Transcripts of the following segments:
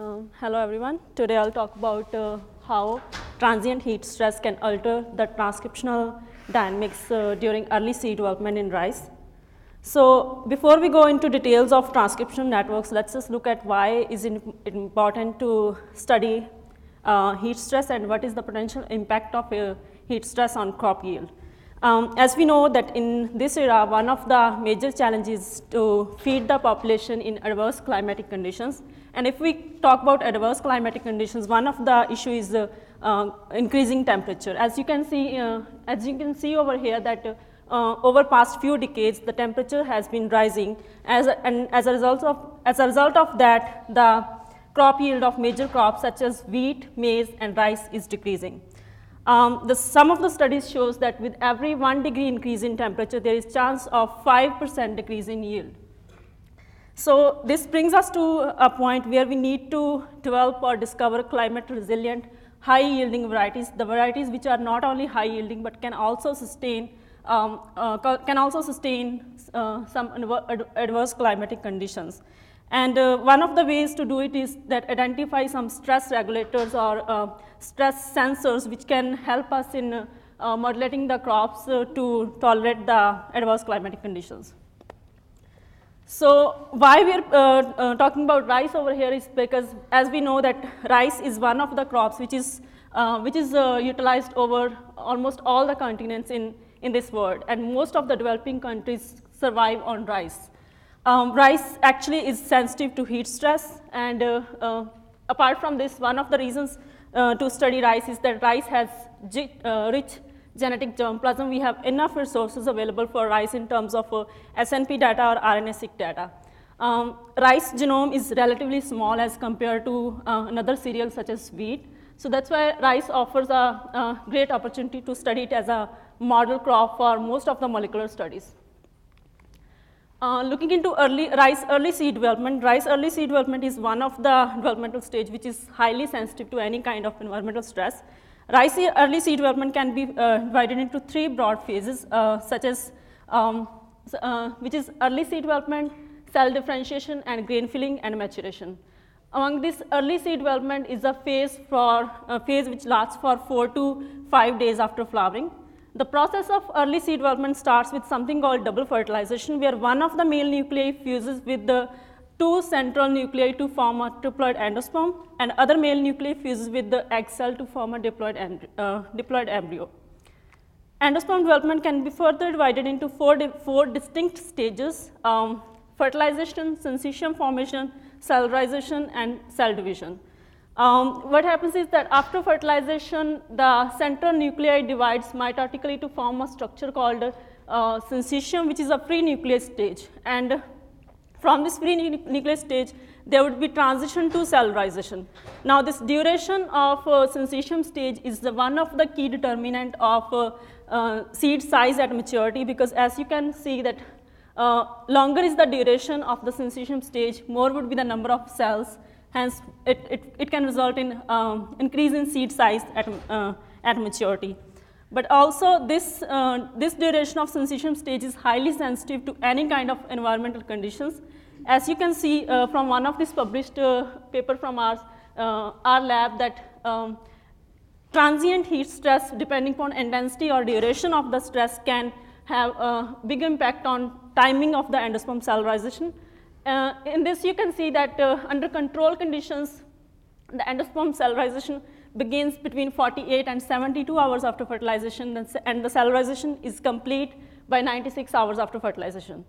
Um, hello everyone. Today I'll talk about uh, how transient heat stress can alter the transcriptional dynamics uh, during early seed development in rice. So before we go into details of transcription networks, let's just look at why is it important to study uh, heat stress and what is the potential impact of uh, heat stress on crop yield. Um, as we know that in this era, one of the major challenges is to feed the population in adverse climatic conditions. And if we talk about adverse climatic conditions, one of the issue is uh, uh, increasing temperature. As you can see, uh, as you can see over here that uh, over past few decades, the temperature has been rising. As a, and as a result of as a result of that, the crop yield of major crops such as wheat, maize, and rice is decreasing. Um, the, some of the studies shows that with every one degree increase in temperature, there is chance of 5% decrease in yield. So this brings us to a point where we need to develop or discover climate resilient, high yielding varieties, the varieties which are not only high yielding, but can also sustain, um, uh, can also sustain uh, some adverse climatic conditions. And uh, one of the ways to do it is that identify some stress regulators or uh, stress sensors which can help us in uh, modulating the crops uh, to tolerate the adverse climatic conditions. So why we're uh, uh, talking about rice over here is because as we know that rice is one of the crops which is, which is utilized over almost all the continents in, in this world and most of the developing countries survive on rice. Um, rice actually is sensitive to heat stress and uh, uh, apart from this, one of the reasons uh, to study rice is that rice has uh, rich genetic germplasm. We have enough resources available for rice in terms of uh, SNP data or RNA-seq data. Um, rice genome is relatively small as compared to uh, another cereal such as wheat. So that's why rice offers a, a great opportunity to study it as a model crop for most of the molecular studies. Uh, looking into early rice early seed development, rice early seed development is one of the developmental stage which is highly sensitive to any kind of environmental stress. Rice early seed development can be uh, divided into three broad phases uh, such as um, uh, which is early seed development, cell differentiation and grain filling and maturation. Among this early seed development is a phase for a phase which lasts for 4 to 5 days after flowering. The process of early seed development starts with something called double fertilization, where one of the male nuclei fuses with the two central nuclei to form a triploid endosperm, and other male nuclei fuses with the egg cell to form a diploid, uh, diploid embryo. Endosperm development can be further divided into four, di four distinct stages, um, fertilization, syncytium formation, cellularization, and cell division. Um, what happens is that after fertilization, the central nuclei divides mitotically to form a structure called uh, syncytium, which is a free nucleus stage. And from this free nucleus stage, there would be transition to cellularization. Now, this duration of uh, syncytium stage is the one of the key determinant of uh, uh, seed size at maturity because as you can see that uh, longer is the duration of the syncytium stage, more would be the number of cells Hence, it, it, it can result in um, increase in seed size at, uh, at maturity. But also this, uh, this duration of syncytium stage is highly sensitive to any kind of environmental conditions. As you can see uh, from one of these published uh, paper from our, uh, our lab that um, transient heat stress depending upon intensity or duration of the stress can have a big impact on timing of the endosperm cellularization uh, in this, you can see that uh, under control conditions, the endosperm cellularization begins between 48 and 72 hours after fertilization, and the cellularization is complete by 96 hours after fertilization.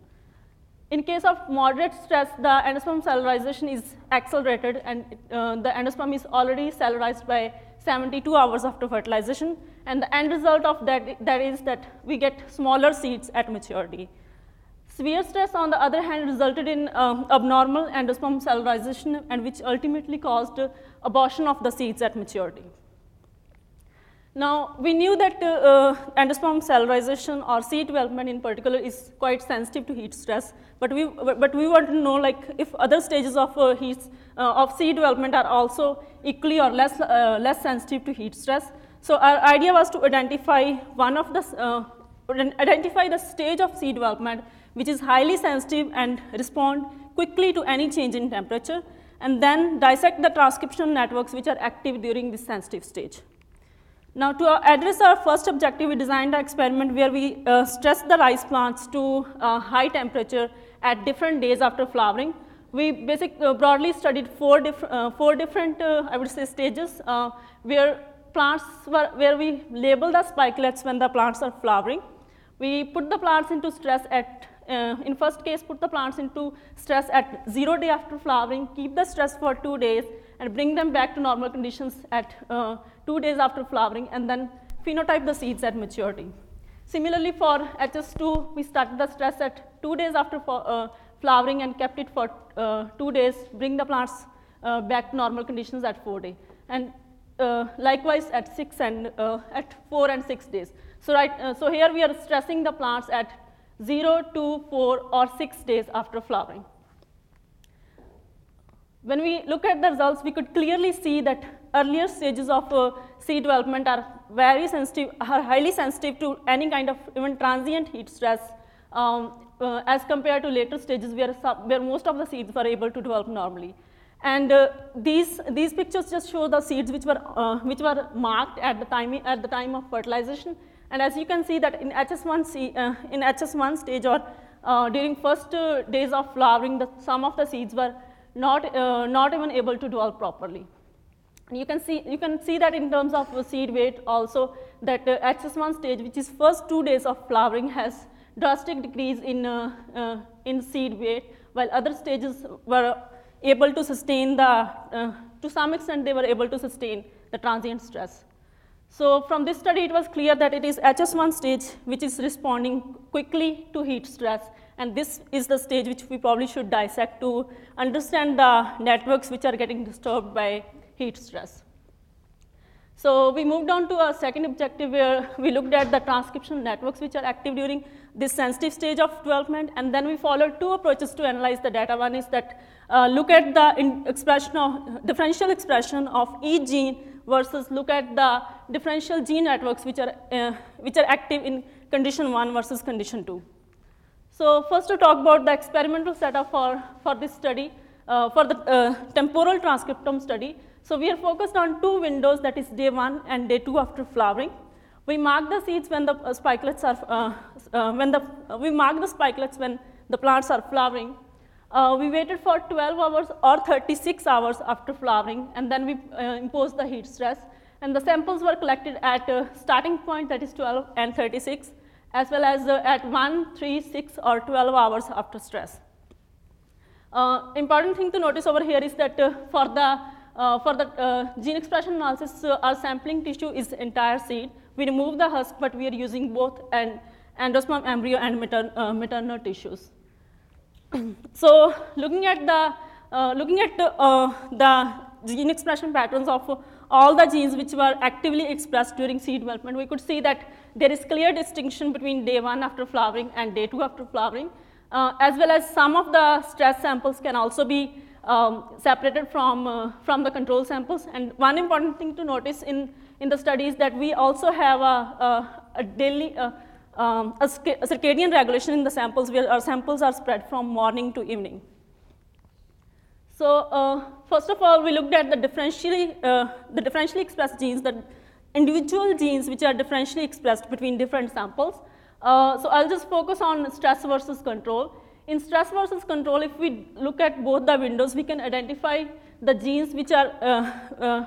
In case of moderate stress, the endosperm cellularization is accelerated, and uh, the endosperm is already cellularized by 72 hours after fertilization, and the end result of that, that is that we get smaller seeds at maturity. Severe stress, on the other hand, resulted in um, abnormal endosperm cellularization and which ultimately caused uh, abortion of the seeds at maturity. Now, we knew that uh, uh, endosperm cellularization or seed development in particular is quite sensitive to heat stress, but we, but we want to know like if other stages of uh, heat, uh, of seed development are also equally or less, less sensitive to heat stress. So our idea was to identify one of the, identify the stage of seed development which is highly sensitive and respond quickly to any change in temperature. and then dissect the transcription networks which are active during this sensitive stage. Now, to address our first objective, we designed an experiment where we uh, stress the rice plants to uh, high temperature at different days after flowering. We basically uh, broadly studied four, diff uh, four different, uh, I would say, stages uh, where plants were, where we label the spikelets when the plants are flowering. We put the plants into stress at, in first case, put the plants into stress at zero day after flowering, keep the stress for two days, and bring them back to normal conditions at uh, two days after flowering and then phenotype the seeds at maturity. Similarly, for HS2, we started the stress at two days after uh, flowering and kept it for uh, two days, bring the plants uh, back to normal conditions at four days. And uh, likewise at six and uh, at four and six days. So, right, so here we are stressing the plants at zero, two, four, or six days after flowering. When we look at the results, we could clearly see that earlier stages of uh, seed development are very sensitive, are highly sensitive to any kind of even transient heat stress um, uh, as compared to later stages where, where most of the seeds were able to develop normally. And uh, these, these pictures just show the seeds which were, uh, which were marked at the, time, at the time of fertilization. And as you can see that in HS1, uh, in HS1 stage or uh, during first days of flowering, the, some of the seeds were not, uh, not even able to develop properly. You can, see, you can see that in terms of seed weight also that uh, HS1 stage, which is first two days of flowering, has drastic decrease in, uh, uh, in seed weight, while other stages were able to sustain the, uh, to some extent they were able to sustain the transient stress. So from this study, it was clear that it is HS1 stage which is responding quickly to heat stress and this is the stage which we probably should dissect to understand the networks which are getting disturbed by heat stress. So we moved on to our second objective where we looked at the transcription networks which are active during this sensitive stage of development and then we followed two approaches to analyze the data. One is that uh, look at the expression of differential expression of each gene versus look at the differential gene networks which are, uh, which are active in condition 1 versus condition 2. So first to talk about the experimental setup for, for this study, uh, for the uh, temporal transcriptome study. So we are focused on two windows that is day one and day two after flowering. We mark the seeds when the spikelets are, uh, uh, when the, we mark the spikelets when the plants are flowering. Uh, we waited for 12 hours or 36 hours after flowering and then we imposed the heat stress. And the samples were collected at starting point that is 12 and 36 as well as uh, at 1, 3, 6 or 12 hours after stress. Uh, important thing to notice over here is that uh, for the, uh, for the uh, gene expression analysis, uh, our sampling tissue is entire seed. We remove the husk, but we are using both an endosperm embryo and matern maternal tissues. So looking at the, looking at the gene expression patterns of all the genes which were actively expressed during seed development, we could see that there is clear distinction between day one after flowering and day two after flowering, uh, as well as some of the stress samples can also be um, separated from, uh, from the control samples. And one important thing to notice in, in the study is that we also have a, a, a daily, uh, um, a, a circadian regulation in the samples where our samples are spread from morning to evening. So uh, first of all, we looked at the differentially, uh, the differentially expressed genes, the individual genes which are differentially expressed between different samples. Uh, so I'll just focus on stress versus control. In stress versus control, if we look at both the windows, we can identify the genes which are uh, uh,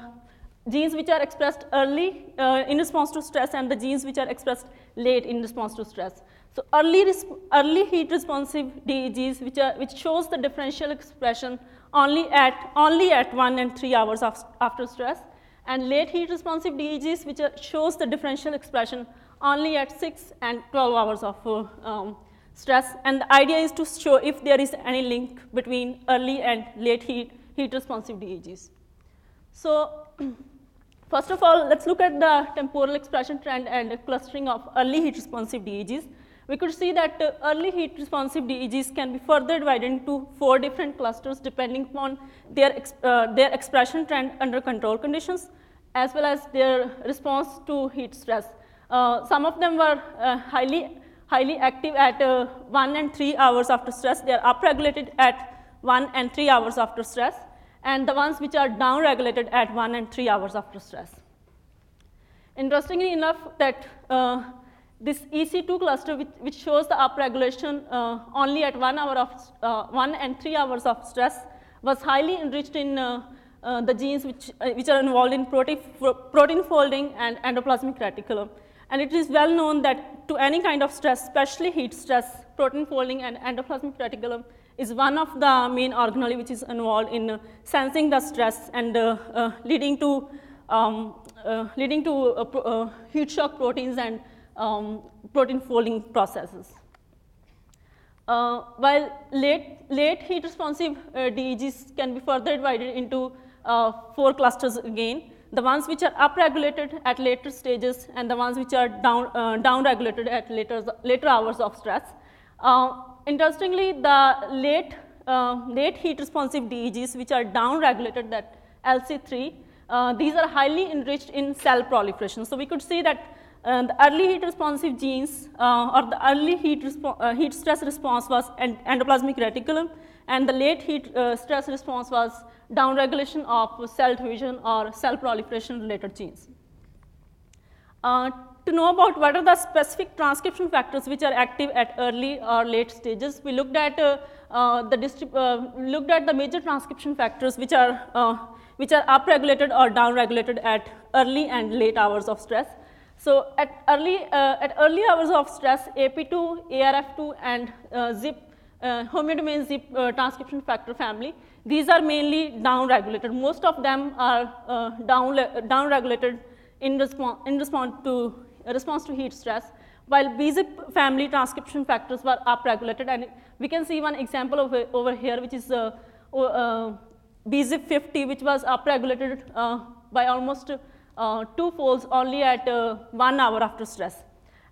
genes which are expressed early uh, in response to stress and the genes which are expressed late in response to stress. So early, early heat responsive DEGs which, are, which shows the differential expression only at, only at 1 and 3 hours of, after stress, and late heat responsive DEGs, which shows the differential expression only at 6 and 12 hours of uh, um, stress. And the idea is to show if there is any link between early and late heat, heat responsive DEGs. So first of all, let's look at the temporal expression trend and clustering of early heat responsive DEGs we could see that early heat responsive DEGs can be further divided into four different clusters depending upon their, uh, their expression trend under control conditions as well as their response to heat stress. Uh, some of them were uh, highly, highly active at uh, 1 and 3 hours after stress. They are upregulated at 1 and 3 hours after stress. And the ones which are down-regulated at 1 and 3 hours after stress. Interestingly enough, that uh, this EC2 cluster, which, which shows the upregulation uh, only at 1 hour of, uh, 1 and 3 hours of stress, was highly enriched in uh, uh, the genes which, uh, which are involved in protein, protein folding and endoplasmic reticulum. And it is well known that to any kind of stress, especially heat stress, protein folding and endoplasmic reticulum is one of the main organelles which is involved in uh, sensing the stress and uh, uh, leading to um, uh, leading to heat shock proteins and um, protein folding processes. while late, late heat responsive DEGs can be further divided into four clusters again the ones which are upregulated at later stages and the ones which are down, uh, downregulated at later, later hours of stress. Uh, interestingly, the late, uh, late heat responsive DEGs which are down regulated that LC3, uh, these are highly enriched in cell proliferation. So we could see that uh, the early heat responsive genes uh, or the early heat, heat stress response was endoplasmic reticulum and the late heat stress response was downregulation of cell division or cell proliferation related genes. Uh, to know about what are the specific transcription factors which are active at early or late stages, we looked at uh, uh, the uh, looked at the major transcription factors which are uh, which are upregulated or downregulated at early and late hours of stress. So at early uh, at early hours of stress, AP2, ARF2, and ZIP homeodomain ZIP transcription factor family these are mainly down-regulated. Most of them are uh, down, down regulated in, response, in response, to, response to heat stress, while BZIP family transcription factors were up-regulated. And we can see one example of over here, which is uh, uh, BZIP 50, which was up-regulated uh, by almost uh, two folds only at uh, one hour after stress.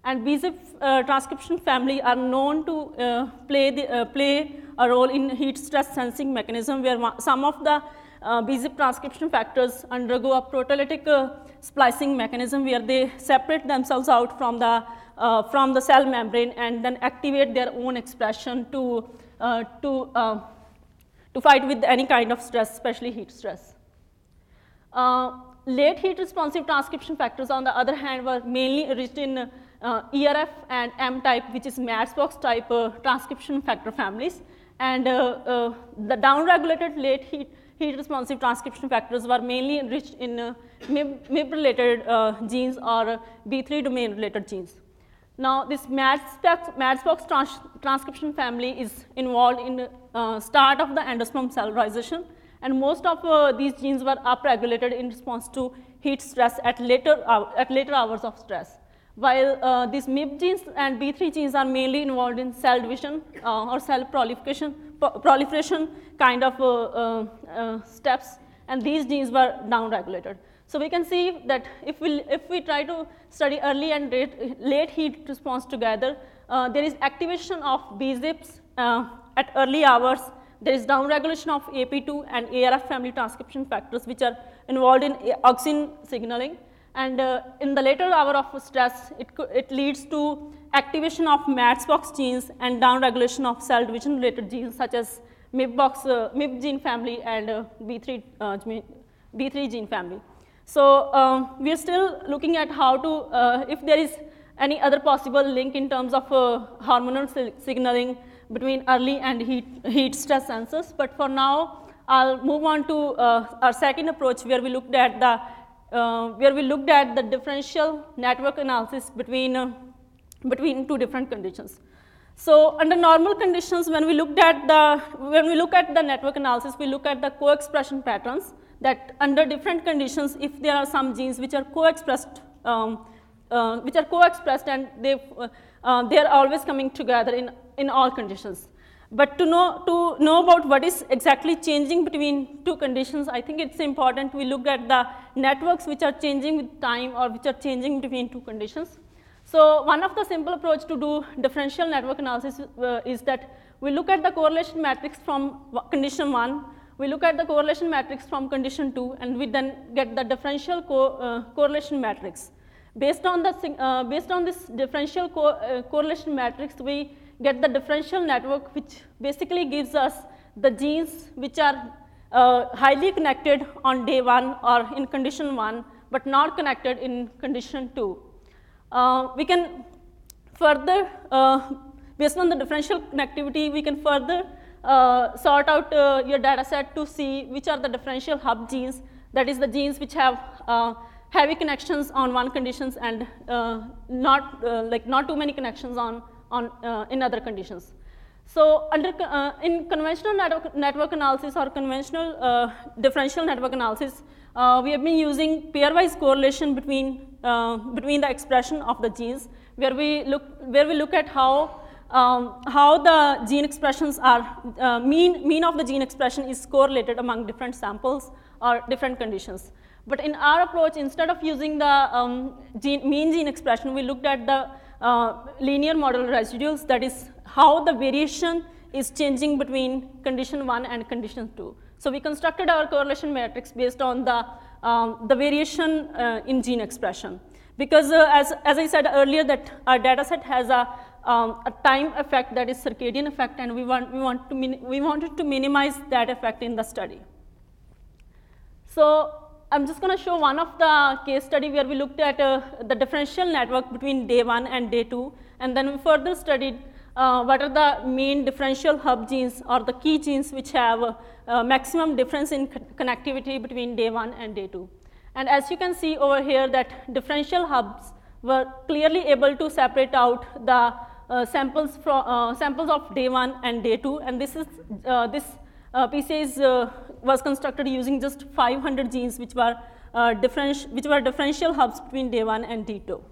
And BZIP uh, transcription family are known to uh, play, the, play a role in heat stress sensing mechanism where some of the uh, BZIP transcription factors undergo a proteolytic uh, splicing mechanism where they separate themselves out from the, uh, from the cell membrane and then activate their own expression to, to, to fight with any kind of stress, especially heat stress. late heat responsive transcription factors, on the other hand, were mainly enriched in uh, ERF and M type, which is MADS-box type uh, transcription factor families. And uh, uh the downregulated late heat, heat responsive transcription factors were mainly enriched in uh, MYB, related uh, genes or B3 domain related genes. Now, this MADS-box, trans transcription family is involved in start of the endosperm cell cellularization and most of these genes were upregulated in response to heat stress at later, at later hours of stress while uh, these MYB genes and B3 genes are mainly involved in cell division uh, or cell proliferation, proliferation kind of uh, uh, uh, steps and these genes were downregulated. So we can see that if we, if we try to study early and late, late heat response together, uh, there is activation of BZIPs at early hours, there is downregulation of AP2 and ARF family transcription factors which are involved in auxin signaling and uh, in the later hour of stress, it, it leads to activation of MADS-box genes and downregulation of cell division related genes such as MYB-box, uh, MYB gene family and uh, B3, uh, B3 gene family. So um, we are still looking at how to, uh, if there is any other possible link in terms of uh, hormonal signaling between early and heat, heat stress sensors. But for now, I'll move on to our second approach where we looked at the uh, where we looked at the differential network analysis between, uh, between two different conditions. So under normal conditions, when we looked at the, when we look at the network analysis, we look at the co-expression patterns that under different conditions, if there are some genes which are co-expressed, um, uh, which are co-expressed and they, uh, uh, they are always coming together in, in all conditions. But to know, to know about what is exactly changing between two conditions, I think it's important we look at the networks which are changing with time or which are changing between two conditions. So one of the simple approach to do differential network analysis uh, is that we look at the correlation matrix from condition 1, we look at the correlation matrix from condition 2 and we then get the differential co uh, correlation matrix. Based on, the, uh, based on this differential co uh, correlation matrix, we get the differential network which basically gives us the genes which are uh, highly connected on day one or in condition one, but not connected in condition two. Uh, we can further, uh, based on the differential connectivity, we can further uh, sort out uh, your data set to see which are the differential hub genes, that is the genes which have uh, heavy connections on one conditions and not, like not too many connections on, on in other conditions. So under, uh, in conventional network, network, analysis or conventional uh, differential network analysis, uh, we have been using pairwise correlation between, uh, between the expression of the genes, where we look, where we look at how, um, how the gene expressions are, uh, mean, mean of the gene expression is correlated among different samples or different conditions. But in our approach, instead of using the um, gene, mean gene expression, we looked at the uh, linear model residuals, that is how the variation is changing between condition 1 and condition 2. So we constructed our correlation matrix based on the, um, the variation uh, in gene expression. Because uh, as, as I said earlier that our data set has a, um, a time effect that is circadian effect and we, want, we, want to we wanted to minimize that effect in the study. So I'm just going to show one of the case study where we looked at uh, the differential network between day 1 and day 2 and then we further studied uh, what are the main differential hub genes or the key genes which have uh, maximum difference in connectivity between day 1 and day 2. And as you can see over here that differential hubs were clearly able to separate out the uh, samples, from, uh, samples of day 1 and day 2 and this is uh, this uh, PCA is, was constructed using just 500 genes which were, which were differential hubs between day 1 and day 2.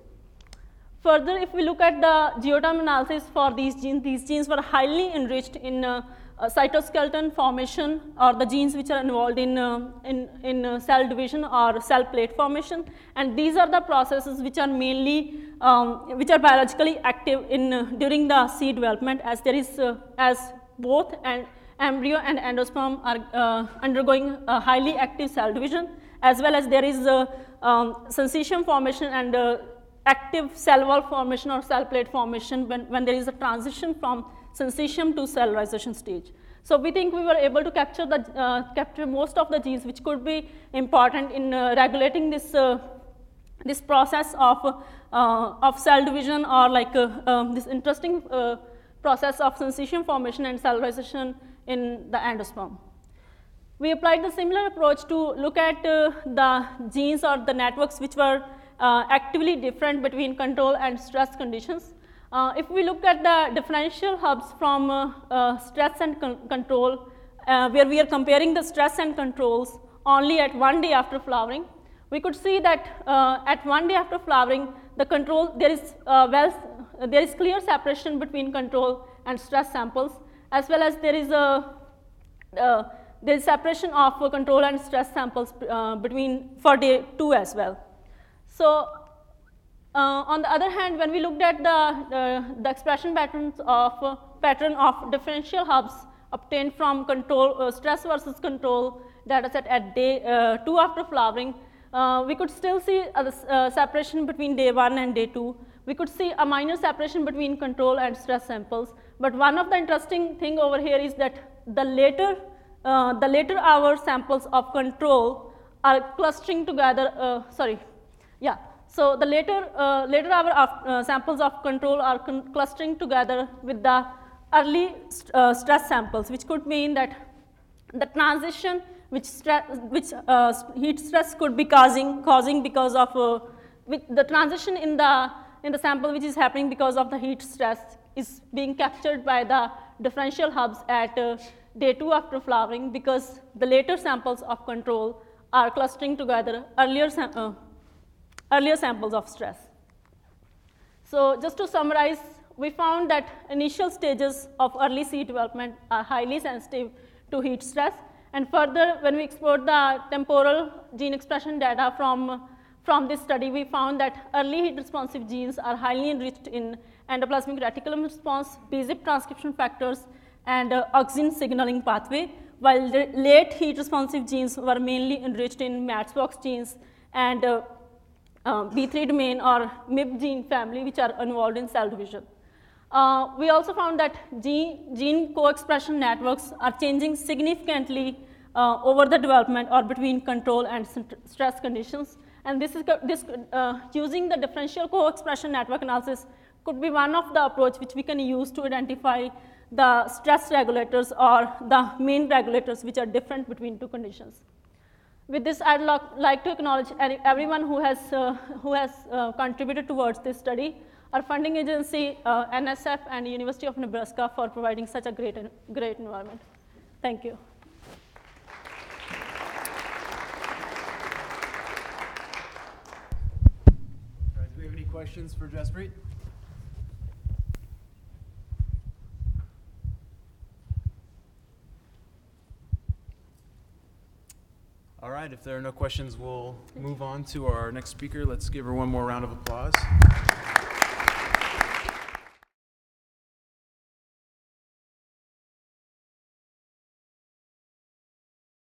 Further, if we look at the GO term analysis for these genes, these genes were highly enriched in uh, uh, cytoskeleton formation or the genes which are involved in, uh, in, in uh, cell division or cell plate formation. And these are the processes which are mainly, um, which are biologically active in, uh, during the seed development as there is, uh, as both and embryo and endosperm are undergoing a highly active cell division as well as there is um, syncytium formation and active cell wall formation or cell plate formation when, when there is a transition from syncytium to cellulization stage. So we think we were able to capture the uh, capture most of the genes which could be important in uh, regulating this uh, this process of uh, of cell division or like uh, um, this interesting uh, process of syncytium formation and cellulization in the endosperm. We applied the similar approach to look at the genes or the networks which were uh, actively different between control and stress conditions. Uh, if we look at the differential hubs from uh, stress and con control, where we are comparing the stress and controls only at one day after flowering, we could see that uh, at one day after flowering, the control, there is, uh, well, there is clear separation between control and stress samples, as well as there is a, uh, there is separation of control and stress samples between for day two as well. So uh, on the other hand, when we looked at the, uh, the expression patterns of uh, pattern of differential hubs obtained from control uh, stress versus control data set at day uh, 2 after flowering, uh, we could still see a separation between day 1 and day 2. We could see a minor separation between control and stress samples. But one of the interesting thing over here is that the later, the later hour samples of control are clustering together, sorry, yeah. So the later, uh, later hour uh, samples of control are clustering together with the early st uh, stress samples, which could mean that the transition which, which uh, heat stress could be causing, causing because of uh, the transition in the, in the sample which is happening because of the heat stress is being captured by the differential hubs at uh, day 2 after flowering because the later samples of control are clustering together earlier earlier samples of stress. So just to summarize, we found that initial stages of early seed development are highly sensitive to heat stress. And further, when we explored the temporal gene expression data from, from this study, we found that early heat responsive genes are highly enriched in endoplasmic reticulum response, BZIP transcription factors, and uh, auxin signaling pathway, while the late heat responsive genes were mainly enriched in MADS-box genes and uh, uh, B3 domain or MYB gene family which are involved in cell division. Uh, we also found that gene, gene co-expression networks are changing significantly uh, over the development or between control and st- stress conditions. And this is this uh, using the differential co-expression network analysis could be one of the approach which we can use to identify the stress regulators or the main regulators which are different between two conditions. With this, I'd like to acknowledge everyone who has, uh, who has uh, contributed towards this study, our funding agency, uh, NSF, and University of Nebraska for providing such a great, great environment. Thank you. Do we have any questions for Jaspreet? All right, if there are no questions, we'll move on to our next speaker. Let's give her one more round of applause.